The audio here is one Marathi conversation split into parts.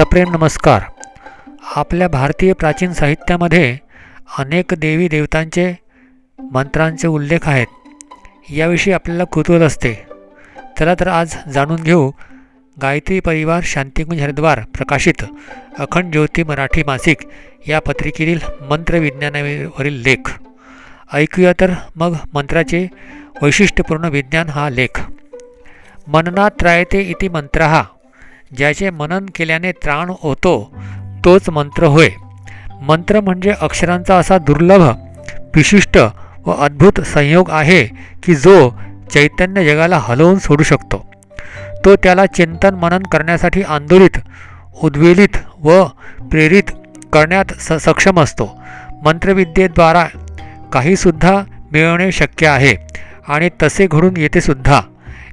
सप्रेम नमस्कार. आपल्या भारतीय प्राचीन साहित्यामध्ये अनेक देवी देवतांचे मंत्रांचे उल्लेख आहेत. याविषयी आपल्याला कुतूहल असते. चला तर आज जाणून घेऊ गायत्री परिवार शांतिकुंज हरिद्वार प्रकाशित अखंड ज्योती मराठी मासिक या पत्रिकेतील मंत्रविज्ञानावरील लेख. ऐकूया तर मग मंत्राचे वैशिष्ट्यपूर्ण विज्ञान हा लेख. मननात त्रायते इति मंत्र. हा ज्याचे मनन केल्याने त्राण होतो तोच मंत्र होय. मंत्र म्हणजे अक्षरांचा असा दुर्लभ विशिष्ट व अद्भुत संयोग आहे की जो चैतन्य जगाला हलवून सोडू शकतो. तो त्याला चिंतन मनन करण्यासाठी आंदोलित उद्वेलित व प्रेरित करण्यात स सक्षम असतो. मंत्रविद्येद्वारा काहीसुद्धा मिळवणे शक्य आहे आणि तसे घडून येतेसुद्धा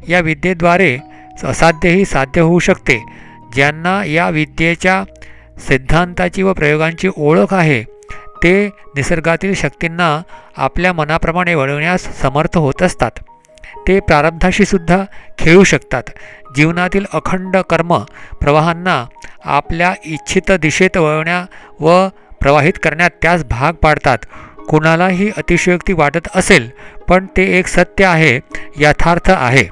या विद्येद्वारे असाध्यही साध्य होऊ शकते. ज्यांना या विद्येच्या सिद्धांताची व प्रयोगांची ओळख आहे ते निसर्गातील शक्तींना आपल्या मनाप्रमाणे वळवण्यास समर्थ होत असतात. ते प्रारब्धाशीसुद्धा खेळू शकतात. जीवनातील अखंड कर्म प्रवाहांना आपल्या इच्छित दिशेत वळवण्या व प्रवाहित करण्यात त्यास भाग पाडतात. कुणालाही अतिशयोक्ती वाटत असेल पण ते एक सत्य आहे यथार्थ आहे.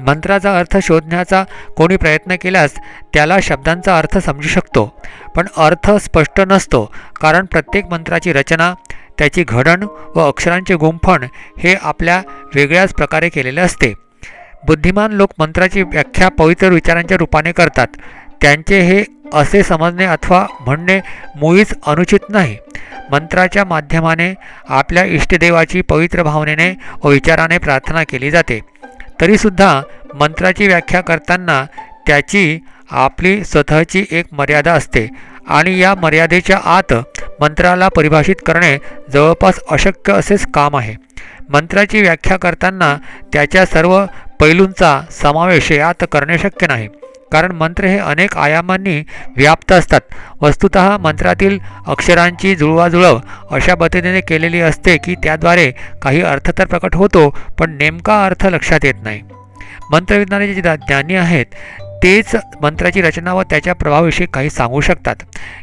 मंत्राचा अर्थ शोधण्याचा कोणी प्रयत्न केल्यास त्याला शब्दांचा अर्थ समजू शकतो. पण अर्थ स्पष्ट नसतो कारण प्रत्येक मंत्राची रचना त्याची घडण व अक्षरांचे गुंफण हे आपल्या वेगळ्याच प्रकारे केलेले असते. बुद्धिमान लोक मंत्राची व्याख्या पवित्र विचारांच्या रूपाने करतात. त्यांचे हे असे समजणे अथवा म्हणणे मुळीच अनुचित नाही. मंत्राच्या माध्यमाने आपल्या इष्टदेवाची पवित्र भावनेने व विचाराने प्रार्थना केली जाते. तरीसुद्धा मंत्राची व्याख्या करताना त्याची आपली स्वतःची एक मर्यादा असते आणि या मर्यादेच्या आत मंत्राला परिभाषित करणे जवळपास अशक्य असेच काम आहे. मंत्राची व्याख्या करताना त्याच्या सर्व पैलूंचा समावेश यात करणे शक्य नाही. कारण मंत्र हे अनेक आयामांनी व्याप्त असतात. वस्तुत मंत्रातील अक्षरांची जुळवाजुळव अशा पद्धतीने केलेली असते की त्याद्वारे काही अर्थ तर प्रकट होतो पण नेमका अर्थ लक्षात येत नाही. मंत्रविज्ञानाचे जे ज्ञानी आहेत तेच मंत्राची रचना व त्याच्या प्रभावाविषयी काही सांगू शकतात.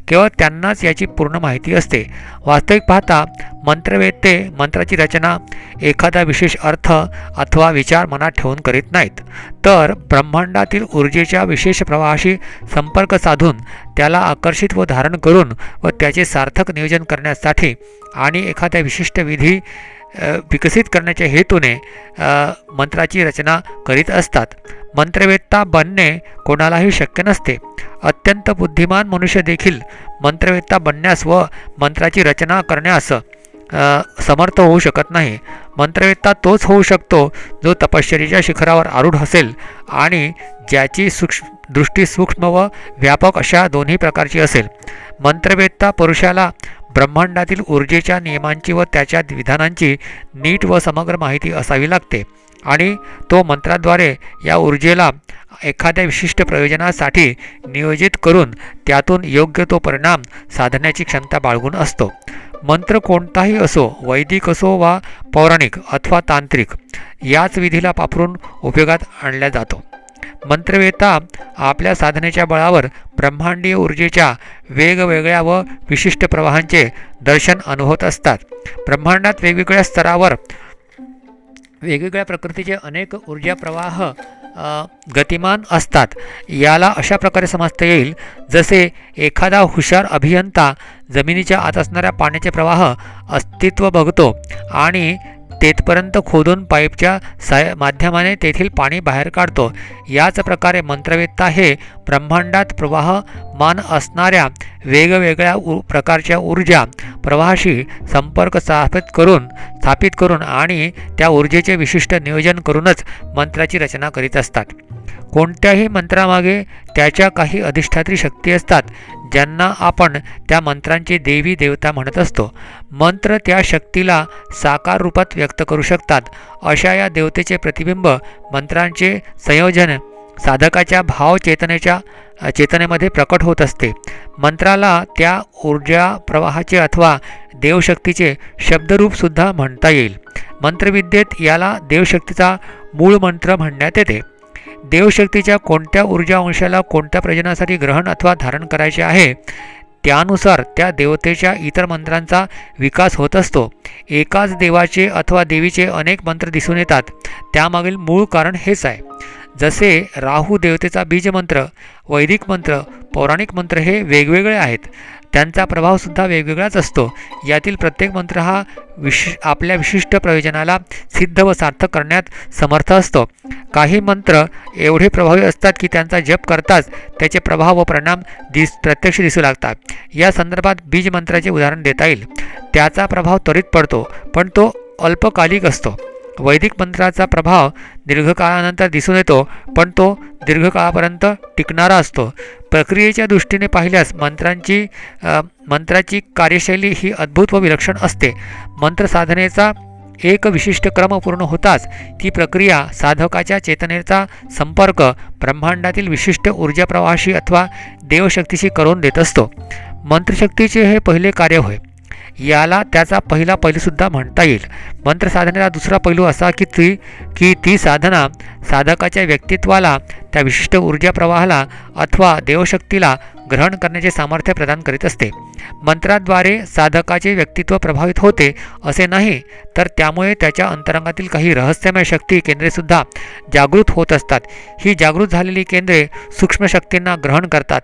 केवळ त्यांनाच याची पूर्ण माहिती असते. वास्तविक पाहता मंत्रवेत्ते मंत्राची रचना एखादा विशेष अर्थ अथवा विचार मनात ठेवून करीत नाहीत. तर ब्रह्मांडातील ऊर्जेच्या विशेष प्रवाहाशी संपर्क साधून त्याला आकर्षित व धारण करून व त्याचे सार्थक नियोजन करण्यासाठी आणि एखाद्या विशिष्ट विधी विकसित करण्याच्या हेतूने मंत्राची रचना करीत असतात. मंत्रवेत्ता बनणे कोणालाही शक्य नसते. अत्यंत बुद्धिमान मनुष्य देखील मंत्रवेत्ता बनण्यास व मंत्राची रचना करण्यास समर्थ होऊ शकत नाही. मंत्रवेत्ता तोच होऊ शकतो जो तपश्चरीच्या शिखरावर आरूढ असेल आणि ज्याची सूक्ष्म दृष्टी सूक्ष्म व व्यापक अशा दोन्ही प्रकारची असेल. मंत्रवेत्ता पुरुषाला ब्रह्मांडातील ऊर्जेच्या नियमांची व त्याच्या विधानांची नीट व समग्र माहिती असावी लागते. आणि तो मंत्राद्वारे या ऊर्जेला एखाद्या विशिष्ट प्रयोजनासाठी नियोजित करून त्यातून योग्य तो परिणाम साधण्याची क्षमता बाळगून असतो. मंत्र कोणताही असो वैदिक असो वा पौराणिक अथवा तांत्रिक याच विधीला वापरून उपयोगात आणला जातो. मंत्रवेता आपल्या साधनेच्या बळावर ब्रह्मांडीय ऊर्जेच्या वेगवेगळ्या व विशिष्ट प्रवाहांचे दर्शन अनुभवत असतात. ब्रह्मांडात वेगवेगळ्या स्तरावर वेगवेगळ्या प्रकृतीचे अनेक ऊर्जा प्रवाह गतिमान असतात. याला अशा प्रकारे समजता येईल जसे एखादा हुशार अभियंता जमिनीच्या आत असणाऱ्या पाण्याचे प्रवाह अस्तित्व बघतो आणि तेथपर्यंत खोदून पाईपच्या साय माध्यमाने तेथील पाणी बाहेर काढतो. याच प्रकारे मंत्रवेत्ता हे ब्रह्मांडात प्रवाहमान असणाऱ्या वेगवेगळ्या उ प्रकारच्या ऊर्जा प्रवाहाशी संपर्क स्थापित करून स्थापित करून आणि त्या ऊर्जेचे विशिष्ट नियोजन करूनच मंत्राची रचना करीत असतात. कोणत्याही मंत्रामागे त्याच्या काही अधिष्ठात्री शक्ती असतात ज्यांना आपण त्या मंत्रांची देवी देवता म्हणत असतो. मंत्र त्या शक्तीला साकार रूपात व्यक्त करू शकतात. अशा या देवतेचे प्रतिबिंब मंत्रांचे संयोजन साधकाच्या भाव चेतनेच्या चेतनेमध्ये प्रकट होत असते. मंत्राला त्या ऊर्जा प्रवाहाचे अथवा देवशक्तीचे शब्दरूपसुद्धा म्हणता येईल. मंत्रविद्येत याला देवशक्तीचा मूळ मंत्र म्हणण्यात येते. देवशक्तीच्या कोणत्या ऊर्जा अंशाला कोणत्या प्रयोजनासाठी ग्रहण अथवा धारण करायचे आहे? त्यानुसार त्या देवतेच्या इतर मंत्रांचा विकास होत असतो. एकाच देवाचे अथवा देवीचे अनेक मंत्र दिसून येतात. त्यामागील मूळ कारण हेच आहे. जसे राहू देवतेचा बीजमंत्र वैदिक मंत्र पौराणिक मंत्र हे वेगवेगळे आहेत. त्यांचा प्रभावसुद्धा वेगवेगळाच असतो. यातील प्रत्येक मंत्र हा विश आपल्या विशिष्ट प्रयोजनाला सिद्ध व सार्थक करण्यात समर्थ असतो. काही मंत्र एवढे प्रभावी असतात की त्यांचा जप करताच त्याचे प्रभाव व परिणाम दिस प्रत्यक्ष दिसू लागतात. या संदर्भात बीजमंत्राचे उदाहरण देता येईल. त्याचा प्रभाव त्वरित पडतो पण तो अल्पकालिक असतो. वैदिक मंत्राचा प्रभाव दीर्घकाळानंतर दिसून येतो पण तो दीर्घकाळापर्यंत टिकणारा असतो. प्रक्रियेच्या दृष्टीने पाहिल्यास मंत्रांची मंत्राची कार्यशैली ही अद्भुत व विलक्षण असते. मंत्रसाधनेचा एक विशिष्ट क्रम पूर्ण होताच ती प्रक्रिया साधकाच्या चेतनेचा संपर्क ब्रह्मांडातील विशिष्ट ऊर्जा प्रवाहाशी अथवा देवशक्तीशी करून देत असतो. मंत्रशक्तीचे हे पहिले कार्य होय. याला त्याचा पहिला पैलूसुद्धा म्हणता येईल. मंत्रसाधनेचा दुसरा पैलू असा की ती की ती साधना साधकाच्या व्यक्तित्वाला त्या विशिष्ट ऊर्जा प्रवाहाला अथवा देवशक्तीला ग्रहण करण्याचे सामर्थ्य प्रदान करीत असते. मंत्राद्वारे साधकाचे व्यक्तित्व प्रभावित होते असे नाही तर त्यामुळे त्याच्या अंतरंगातील काही रहस्यमय शक्ती केंद्रेसुद्धा जागृत होत असतात. ही जागृत झालेली केंद्रे सूक्ष्म शक्तींना ग्रहण करतात.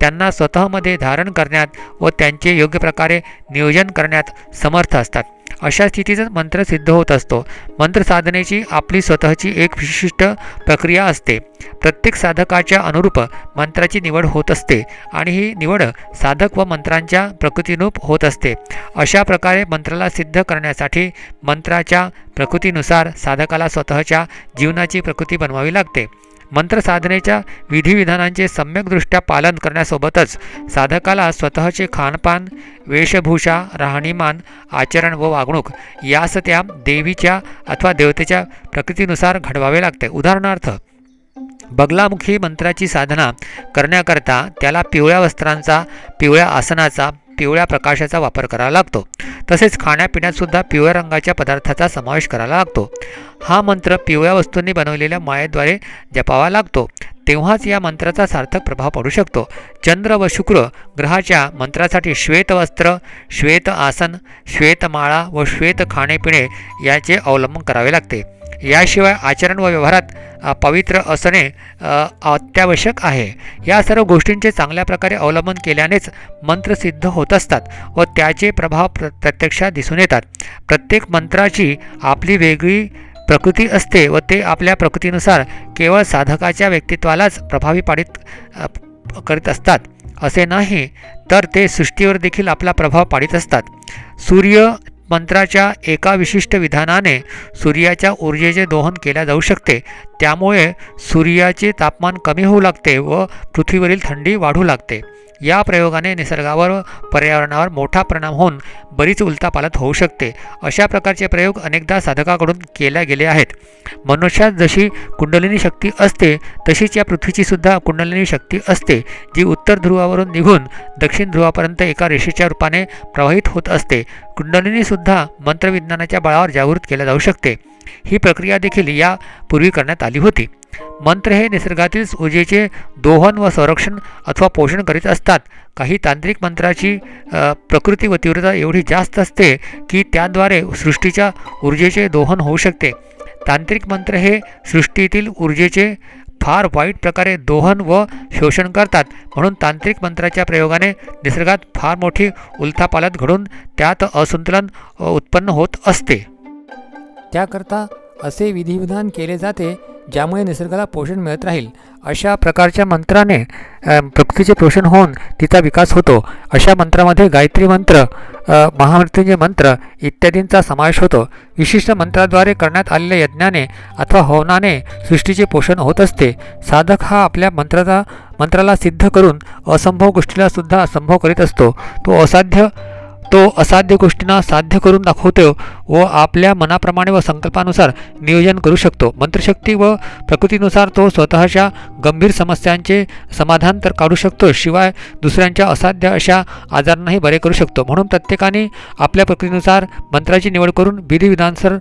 त्यांना स्वतःमध्ये धारण करण्यात व त्यांचे योग्य प्रकारे नियोजन करण्यात समर्थ असतात. अशा स्थितीतच मंत्र सिद्ध होत असतो. मंत्र साधनेची आपली स्वतःची एक विशिष्ट प्रक्रिया असते. प्रत्येक साधकाच्या अनुरूप मंत्राची निवड होत असते आणि ही निवड साधक व मंत्रांच्या प्रकृतीनुप होत असते. अशा प्रकारे मंत्राला सिद्ध करण्यासाठी मंत्राच्या प्रकृतीनुसार साधकाला स्वतःच्या जीवनाची प्रकृती बनवावी लागते. मंत्रसाधनेच्या विधिविधानांचे सम्यकदृष्ट्या पालन करण्यासोबतच साधकाला स्वतःचे खानपान वेशभूषा राहणीमान आचरण व वागणूक यास त्या देवीच्या अथवा देवतेच्या प्रकृतीनुसार घडवावे लागते. उदाहरणार्थ बगलामुखी मंत्राची साधना करण्याकरता त्याला पिवळ्या वस्त्रांचा पिवळ्या आसनाचा पिवळ्या प्रकाशाचा वापर करावा लागतो. तसेच खाण्यापिण्यातसुद्धा पिवळ्या रंगाच्या पदार्थाचा समावेश करावा लागतो. हा मंत्र पिवळ्या वस्तूंनी बनवलेल्या मायेद्वारे जपावा लागतो. तेव्हाच या मंत्राचा सार्थक प्रभाव पडू शकतो. चंद्र व शुक्र ग्रहाच्या मंत्रासाठी श्वेत वस्त्र श्वेत आसन श्वेतमाळा व श्वेत खाणेपिणे याचे अवलंबन करावे लागते. याशिवाय आचरण व व्यवहारात पवित्र असणे अत्यावश्यक आहे. या सर्व गोष्टींचे चांगल्या प्रकारे अवलंबन केल्यानेच मंत्र सिद्ध होत असतात व त्याचे प्रभाव प्र प्रत्यक्षात दिसून येतात. प्रत्येक मंत्राची आपली वेगळी प्रकृती असते व ते आपल्या प्रकृतीनुसार केवळ साधकाच्या व्यक्तित्वालाच प्रभावी पाडित करीत असतात. असे नाही तर ते सृष्टीवर देखील आपला प्रभाव पाडित असतात. सूर्य मंत्राच्या एका विशिष्ट विधानाने सूर्याच्या ऊर्जेचे दोहन केल्या जाऊ शकते. त्यामुळे सूर्याचे तापमान कमी होऊ लागते व पृथ्वीवरील थंडी वाढू लागते. या प्रयोगाने निसर्गावर पर्यावरणावर मोठा परिणाम होऊन बरीच उलतापालत होऊ शकते. अशा प्रकारचे प्रयोग अनेकदा साधकाकडून केल्या गेले आहेत. मनुष्यात जशी कुंडलिनी शक्ती असते तशीच या पृथ्वीची सुद्धा कुंडलिनी शक्ती असते जी उत्तर ध्रुवावरून निघून दक्षिण ध्रुवापर्यंत एका रेषेच्या रूपाने प्रवाहित होत असते. कुंडलिनीसुद्धा मंत्रविज्ञानाच्या बळावर जागृत केल्या जाऊ शकते. ही प्रक्रिया देखील यापूर्वी करण्यात आली होती. मंत्र हे निसर्गातील ऊर्जेचे दोहन व संरक्षण अथवा पोषण करीत असतात. काही तांत्रिक मंत्राची प्रकृती व तीव्रता एवढी जास्त असते की त्याद्वारे सृष्टीच्या ऊर्जेचे दोहन होऊ शकते. तांत्रिक मंत्र हे सृष्टीतील ऊर्जेचे फार वाईट प्रकारे दोहन व शोषण करतात. म्हणून तांत्रिक मंत्राच्या प्रयोगाने निसर्गात फार मोठी उलथापालत घडून त्यात असंतुलन उत्पन्न होत असते. त्याकरता असे विधिविधान केले जाते ज्यामुळे निसर्गाला पोषण मिळत राहील. अशा प्रकारच्या मंत्राने प्रकृतीचे पोषण होऊन तिचा विकास होतो. अशा मंत्रामध्ये गायत्री मंत्र महामृत्यूंचे मंत्र इत्यादींचा समावेश होतो. विशिष्ट मंत्राद्वारे करण्यात आलेल्या यज्ञाने अथवा हवनाने सृष्टीचे पोषण होत असते. साधक हा आपल्या मंत्राचा मंत्राला सिद्ध करून असंभव गोष्टीला सुद्धा संभव करीत असतो. तो असाध्य तो असाध्य गोष्टींना साध्य करून दाखवतो व आपल्या मनाप्रमाणे व संकल्पानुसार नियोजन करू शकतो. मंत्रशक्ती व प्रकृतीनुसार तो स्वतःच्या गंभीर समस्यांचे समाधान तर काढू शकतो शिवाय दुसऱ्यांच्या असाध्य अशा आजारांनाही बरे करू शकतो. म्हणून प्रत्येकाने आपल्या प्रकृतीनुसार मंत्राची निवड करून विधिविधानसर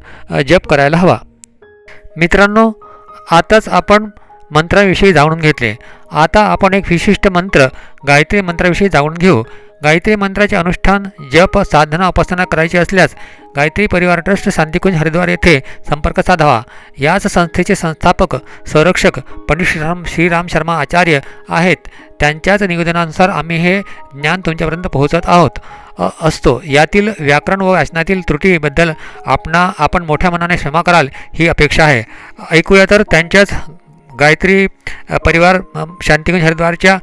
जप करायला हवा. मित्रांनो आताच आपण मंत्राविषयी जाणून घेतले. आता आपण एक विशिष्ट मंत्र गायत्री मंत्राविषयी जाणून घेऊ. गायत्री मंत्राचे अनुष्ठान जप साधना उपासना करायची असल्यास गायत्री परिवार ट्रस्ट शांतिकुंज हरिद्वार येथे संपर्क साधावा. याच संस्थेचे संस्थापक संरक्षक पंडित श्रीराम श्रीराम शर्मा आचार्य आहेत. त्यांच्याच निवेदनानुसार आम्ही हे ज्ञान तुमच्यापर्यंत पोहोचत आहोत. असतो. यातील व्याकरण व वाचनातील त्रुटीबद्दल आपणा आपण मोठ्या मनाने क्षमा कराल ही अपेक्षा आहे. ऐकूया तर त्यांच्याच गायत्री परिवार शांतिगंज हरिद्वारच्या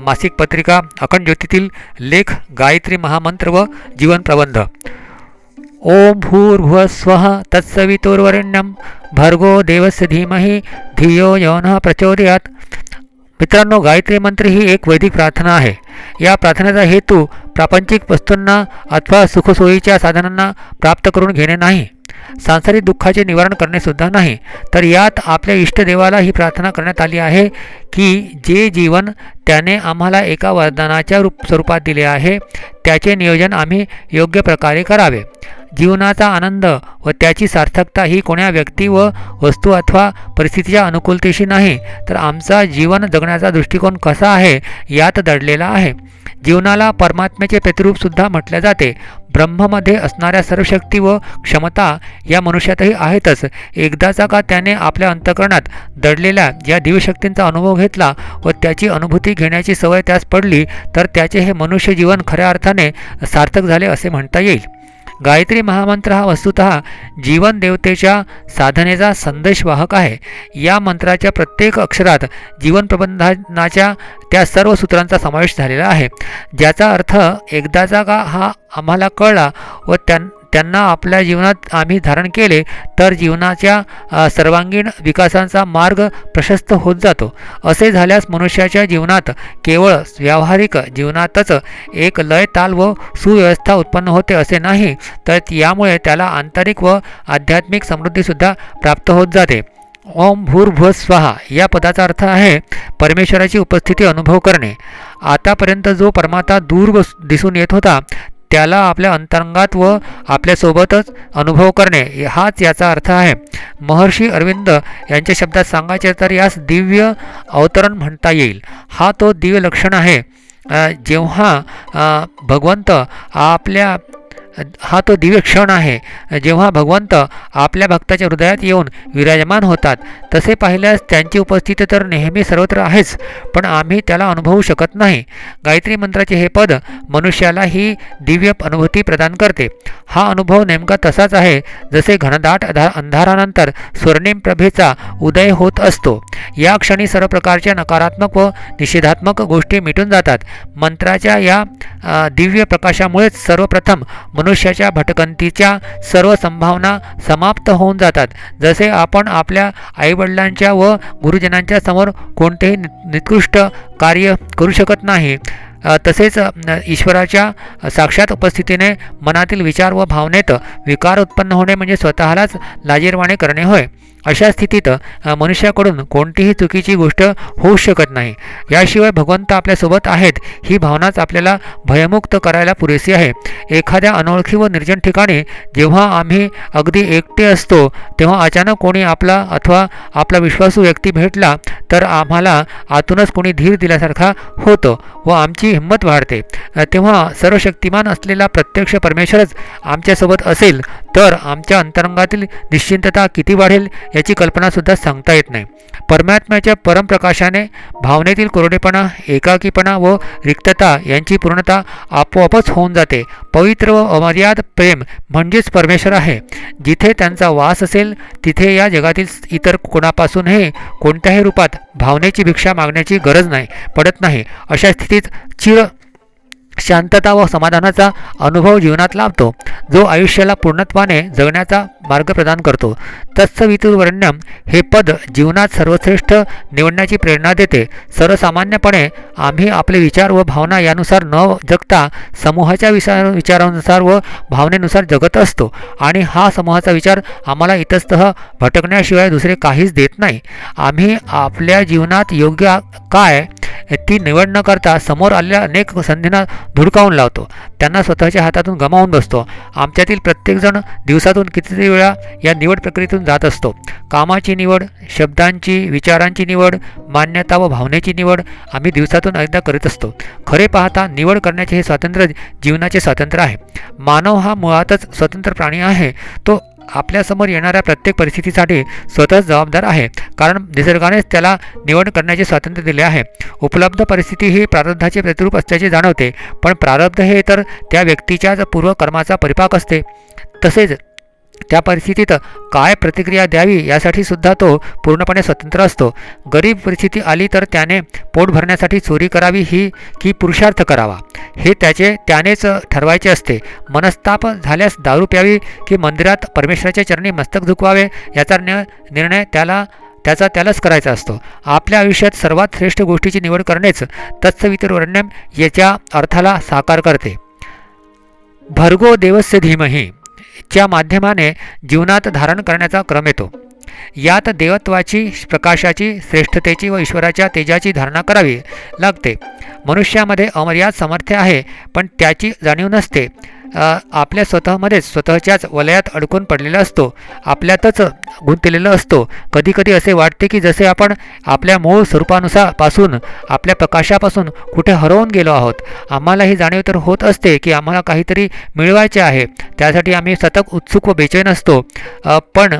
मासिक पत्रिका अखंड ज्योतीतील लेख गायत्री महामंत्र व जीवन प्रबंध. ओम भूर्भुव स्व तत्सवितुर्वरेण्यम भर्गो देवस्य धीमहि धियो न प्रचोदयात. मित्रांनो गायत्री मंत्र ही एक वैदिक प्रार्थना आहे. या प्रार्थनेचा हेतू प्रापंचिक वस्तूंना अथवा सुखसोयीच्या साधनांना प्राप्त करून घेणे नाही. सांसारिक दुःखाचे निवारण करणेसुद्धा नाही. तर यात आपल्या इष्टदेवाला ही प्रार्थना करण्यात आली आहे की जे जीवन त्याने आम्हाला एका वरदानाच्या रूप स्वरूपात दिले आहे त्याचे नियोजन आम्ही योग्य प्रकारे करावे. जीवनाचा आनंद व त्याची सार्थकता ही कोण्या व्यक्ती व वस्तू अथवा परिस्थितीच्या अनुकूलतेशी नाही तर आमचा जीवन जगण्याचा दृष्टिकोन कसा आहे यात दडलेला आहे. जीवनाला परमात्म्याचे प्रतिरूपसुद्धा म्हटले जाते. ब्रह्ममध्ये असणाऱ्या सर्व शक्ती व क्षमता या मनुष्यातही आहेतच. एकदाचा का त्याने आपल्या अंतकरणात दडलेल्या या दिव्यशक्तींचा अनुभव घेतला व त्याची अनुभूती घेण्याची सवय त्यास पडली तर त्याचे हे मनुष्य जीवन खऱ्या अर्थाने सार्थक झाले असे म्हणता येईल. गायत्री महामंत्र हा वस्तुत जीवन देवतेच्या साधनेचा संदेशवाहक आहे. या मंत्राच्या प्रत्येक अक्षरात जीवन प्रबंधनाच्या त्या सर्व सूत्रांचा समावेश झालेला आहे. ज्याचा अर्थ एकदाचा का हा आम्हाला कळला व त्या त्यांना आपल्या जीवनात आम्ही धारण केले तर जीवनाच्या सर्वांगीण विकासाचा मार्ग प्रशस्त होत जातो. असे झाल्यास मनुष्याच्या जीवनात केवळ व्यावहारिक जीवनातच एक लय ताल व सुव्यवस्था उत्पन्न होते असे नाही तर यामुळे त्याला आंतरिक व आध्यात्मिक समृद्धीसुद्धा प्राप्त होत जाते. ओम भूर्भुव स्वाहा या पदाचा अर्थ आहे परमेश्वराची उपस्थिती अनुभव करणे. आतापर्यंत जो परमाता दूर दिसून येत होता त्याला आपल्या अंतरंगात व आपल्यासोबतच अनुभव करणे हाच याचा अर्थ आहे. महर्षी अरविंद यांच्या शब्दात सांगायचे तर यास दिव्य अवतरण म्हणता येईल. हा तो दिव्य लक्षण आहे. जेव्हा भगवंत आपल्या हा तो दिव्य क्षण आहे. जेव्हा भगवंत आपल्या भक्ताच्या हृदयात येऊन विराजमान होतात तसे पाहिल्यास त्यांची उपस्थिती तर नेहमी सर्वत्र आहेच पण आम्ही त्याला अनुभवू शकत नाही. गायत्री मंत्राचे हे पद मनुष्याला ही दिव्य अनुभूती प्रदान करते. हा अनुभव नेमका तसाच आहे जसे घनदाट अंधारानंतर स्वर्णिम प्रभेचा उदय होत असतो. या क्षणी सर्व प्रकारच्या नकारात्मक व निषेधात्मक गोष्टी मिटून जातात. मंत्राच्या या दिव्य प्रकाशामुळेच सर्वप्रथम मनुष्याच्या भटकंतीच्या सर्व संभावना समाप्त होऊन जातात. जसे आपण आपल्या आईवडिलांच्या व गुरुजनांच्या समोर कोणतेही निकृष्ट कार्य करू शकत नाही तसेच ईश्वराच्या साक्षात उपस्थितीने मनातील विचार व भावनेत विकार उत्पन्न होणे म्हणजे स्वतःलाच लाजीरवाणे करणे होय. अशा स्थितीत मनुष्याकडून कोणतीही चुकीची गोष्ट होऊ शकत नाही. याशिवाय भगवंत आपल्यासोबत आहेत. ही भावनाच आपल्याला भयमुक्त करायला पुरेशी आहे. एखाद्या अनोळखी व निर्जन ठिकाणी जेव्हा आम्ही अगदी एकटे असतो तेव्हा अचानक कोणी आपला अथवा आपला विश्वासू व्यक्ती भेटला तर आम्हाला आतूनच कोणी धीर दिल्यासारखा होतो व आमची हिंमत वाढते. तेव्हा सर्व शक्तिमान असलेला प्रत्यक्ष परमेश्वरच आमच्यासोबत असेल तर आमच्या अंतरंगातील निश्चिंतता किती वाढेल याची कल्पनासुद्धा सांगता येत नाही. परमात्म्याच्या परमप्रकाशाने भावनेतील कोरडेपणा एकाकीपणा व रिक्तता यांची पूर्णता आपोआपच होऊन जाते. पवित्र व अमर्याद प्रेम म्हणजेच परमेश्वर आहे. जिथे त्यांचा वास असेल तिथे या जगातील इतर कोणापासूनही कोणत्याही रूपात भावनेची भिक्षा मागण्याची गरज नाही पडत नाही. अशा स्थितीत चिर शांतता व समाधानाचा अनुभव जीवनात लाभतो. जो आयुष्याला पूर्णत्वाने जगण्याचा मार्ग प्रदान करतो. तत्सवितुर्वर्ण्यम हे पद जीवनात सर्वश्रेष्ठ निवडण्याची प्रेरणा देते. सर्वसामान्यपणे आम्ही आपले विचार व भावना यानुसार न जगता समूहाच्या विचार विचारानुसार व भावनेनुसार जगत असतो. आणि हा समूहाचा विचार आम्हाला इतस्तः भटकण्याशिवाय दुसरे काहीच देत नाही. आम्ही आपल्या जीवनात योग्य काय ती निवड न करता समोर आलेल्या अनेक संधींना धुडकावून लावतो. त्यांना स्वतःच्या हातातून गमावून बसतो. आमच्यातील प्रत्येकजण दिवसातून कितीतरी वेळा या निवड प्रक्रियेतून जात असतो. कामाची निवड शब्दांची विचारांची निवड मान्यता व भावनेची निवड आम्ही दिवसातून एकदा करीत असतो. खरे पाहता निवड करण्याचे हे स्वातंत्र्य जीवनाचे स्वातंत्र्य आहे. मानव हा मुळातच स्वतंत्र प्राणी आहे. तो आपल्यासमोर येणाऱ्या प्रत्येक परिस्थितीसाठी स्वतःच जबाबदार आहे. कारण निसर्गानेच त्याला निवड करण्याचे स्वातंत्र्य दिले आहे. उपलब्ध परिस्थिती ही प्रारब्धाचे प्रतिरूप असल्याचे जाणवते. पण प्रारब्ध हे तर त्या व्यक्तीच्याच पूर्वकर्माचा परिपाक असते. तसेच त्या परिस्थितीत काय प्रतिक्रिया द्यावी यासाठी सुद्धा तो पूर्णपणे स्वतंत्र असतो. गरीब परिस्थिती आली तर त्याने पोट भरण्यासाठी चोरी करावी ही की पुरुषार्थ करावा? हे त्याचे त्यानेच ठरवायचे असते. मनस्ताप झाल्यास दारू प्यावी की मंदिरात परमेश्वराच्या चरणी मस्तक झुकवावे याचा निर्णय त्याला त्याचा त्यालाच करायचा असतो. आपल्या आयुष्यात सर्वात श्रेष्ठ गोष्टीची निवड करणेच तत्सवितुर्वर्ण्यम याच्या अर्थाला साकार करते. भर्गो देवस्य धीमही. च्या माध्यमाने जीवनात धारण करण्याचा क्रम येतो. यात देवत्वाची प्रकाशाची श्रेष्ठतेची व ईश्वराच्या तेजाची धारणा करावी लागते. मनुष्यामध्ये अमर्याद सामर्थ्य आहे पण त्याची जाणीव नसते. आपल्या स्वतःमध्येच स्वतःच्याच वलयात अडकून पडलेला असतो. आपल्यातच गुंतलेलं असतो. कधीकधी असे वाटते की जसे आपण आपल्या मूळ स्वरूपानुसारपासून आपल्या प्रकाशापासून कुठे हरवून गेलो आहोत. आम्हाला ही जाणीव तर होत असते की आम्हाला काहीतरी मिळवायचे आहे. त्यासाठी आम्ही सतत उत्सुक व बेचैन असतो. पण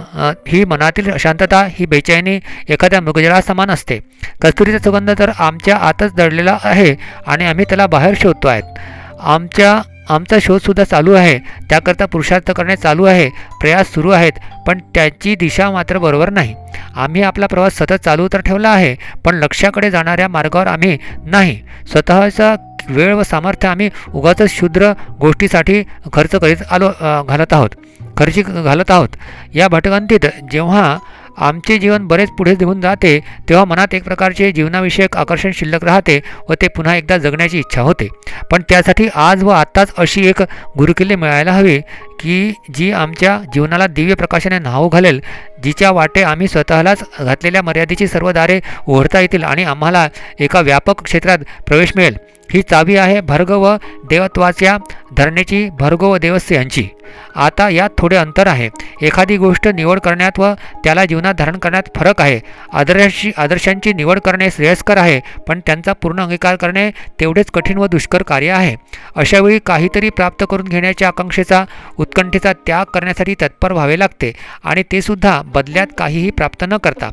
ही मनातील अशांतता ही बेचैनी एखाद्या मृगजळा समान असते. कस्तुरीचा सुगंध तर आमच्या आतच दडलेला आहे आणि आम्ही त्याला बाहेर शोधतो आहेत आमच्या आमचा शोधसुद्धा चालू आहे. त्याकरता पुरुषार्थ करणे चालू आहे. प्रयास सुरू आहेत पण त्याची दिशा मात्र बरोबर नाही. आम्ही आपला प्रवास सतत चालू तर ठेवला आहे पण लक्ष्याकडे जाणाऱ्या मार्गावर आम्ही नाही. स्वतःचा वेळ व सामर्थ्य आम्ही उगाच शुद्र गोष्टीसाठी खर्च करीत आलो घालत आहोत. खर्ची घालत आहोत. या भटकंतीत जेव्हा आमचे जीवन बरेच पुढे निघून जाते तेव्हा मनात एक प्रकारचे जीवनाविषयक आकर्षण शिल्लक राहते व ते पुन्हा एकदा जगण्याची इच्छा होते. पण त्यासाठी आज व आत्ताच अशी एक गुरुकिल्ले मिळायला हवी की जी आमच्या जीवनाला दिव्य प्रकाशाने नाव घालेल जिच्या वाटे आम्ही स्वतःलाच घातलेल्या मर्यादेची सर्व दारे उघडता येतील आणि आम्हाला एका व्यापक क्षेत्रात प्रवेश मिळेल. ही चावी आहे भर्गव देवत्वाच्या धरणेची. भर्गव देवस्य यांची आता यात थोडे अंतर आहे. एखादी गोष्ट निवड करण्यात व त्याला जीवनात धारण करण्यात फरक आहे. आदर्शी आदर्शांची निवड करणे श्रेयस्कर आहे पण त्यांचा पूर्ण अंगीकार करणे तेवढेच कठीण व दुष्कर कार्य आहे. अशावेळी काहीतरी प्राप्त करून घेण्याच्या आकांक्षेचा उत्कंठेचा त्याग करण्यासाठी तत्पर व्हावे लागते आणि ते सुद्धा बदल्यात काहीही प्राप्त न करता.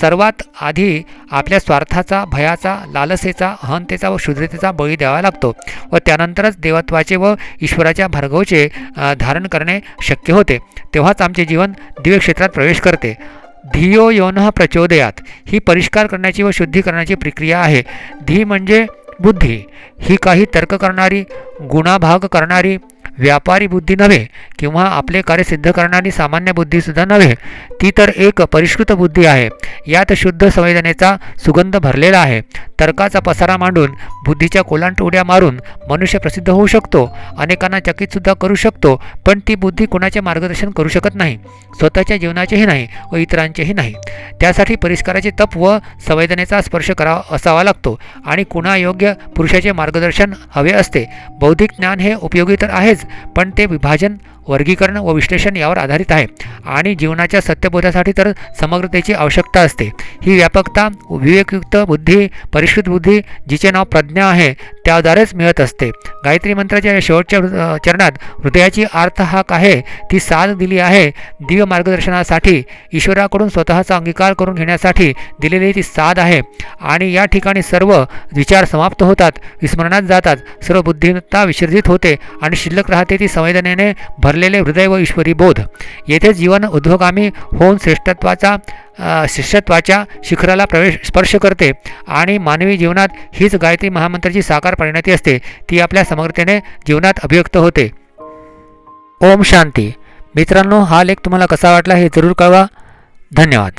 सर्वात आधी आपल्या स्वार्थाचा भयाचा लालसेचा अहंतेचा व शुद्रतेचा बळी द्यावा लागतो व त्यानंतरच देवत्वाचे व ईश्वराच्या भार्गवचे धारण करणे शक्य होते. तेव्हाच आमचे जीवन दिव्य क्षेत्रात प्रवेश करते. धियो योन प्रचोदयात. ही परिष्कार करण्याची व शुद्धी करण्याची प्रक्रिया आहे. धी म्हणजे बुद्धी. ही काही तर्क करणारी गुणाभाग करणारी व्यापारी बुद्धी नव्हे किंवा आपले कार्य सिद्ध करणारी सामान्य बुद्धीसुद्धा नव्हे ती तर एक परिष्कृत बुद्धी आहे. यात शुद्ध संवेदनेचा सुगंध भरलेला आहे. तर्काचा पसारा मांडून बुद्धीच्या कोलांट उड्या मारून मनुष्य प्रसिद्ध होऊ शकतो अनेकांना चकितसुद्धा करू शकतो पण ती बुद्धी कुणाचे मार्गदर्शन करू शकत नाही स्वतःच्या जीवनाचेही नाही व इतरांचेही नाही. त्यासाठी परिष्काराचे तप व संवेदनेचा स्पर्श करावा असावा लागतो आणि कुणायोग्य पुरुषाचे मार्गदर्शन हवे असते. बौद्धिक ज्ञान हे उपयोगी तर आहेच पण ते विभाजन वर्गीकरण व विश्लेषण यावर आधारित आहे आणि जीवनाच्या सत्यबोधासाठी तर समग्रतेची आवश्यकता असते. ही व्यापकता विवेकयुक्त बुद्धी परिष्कृत बुद्धी जिचे नाव प्रज्ञा आहे त्याद्वारेच मिळत असते. गायत्री मंत्राच्या शेवटच्या चरणात हृदयाची आर्थ हाक आहे. ती साथ दिली आहे. दिव्य मार्गदर्शनासाठी ईश्वराकडून स्वतःचा अंगीकार करून घेण्यासाठी दिलेली ती साथ आहे. आणि या ठिकाणी सर्व विचार समाप्त होतात. विस्मरणात जातात. सर्व बुद्धिमत्ता विसर्जित होते आणि शिल्लक राहते ती संवेदनेने भरलेले हृदय व ईश्वरी बोध. येथे जीवन उद्योगामी होऊन श्रेष्ठत्वाचा शिष्यत्वाच्या शिखराला प्रवेश स्पर्श करते आणि मानवी जीवनात हीच गायत्री महामंत्राची साकार परिणती असते. ती आपल्या समग्रतेने जीवनात अभिव्यक्त होते. ओम शांती. मित्रांनो हा लेख तुम्हाला कसा वाटला हे जरूर कळवा. धन्यवाद.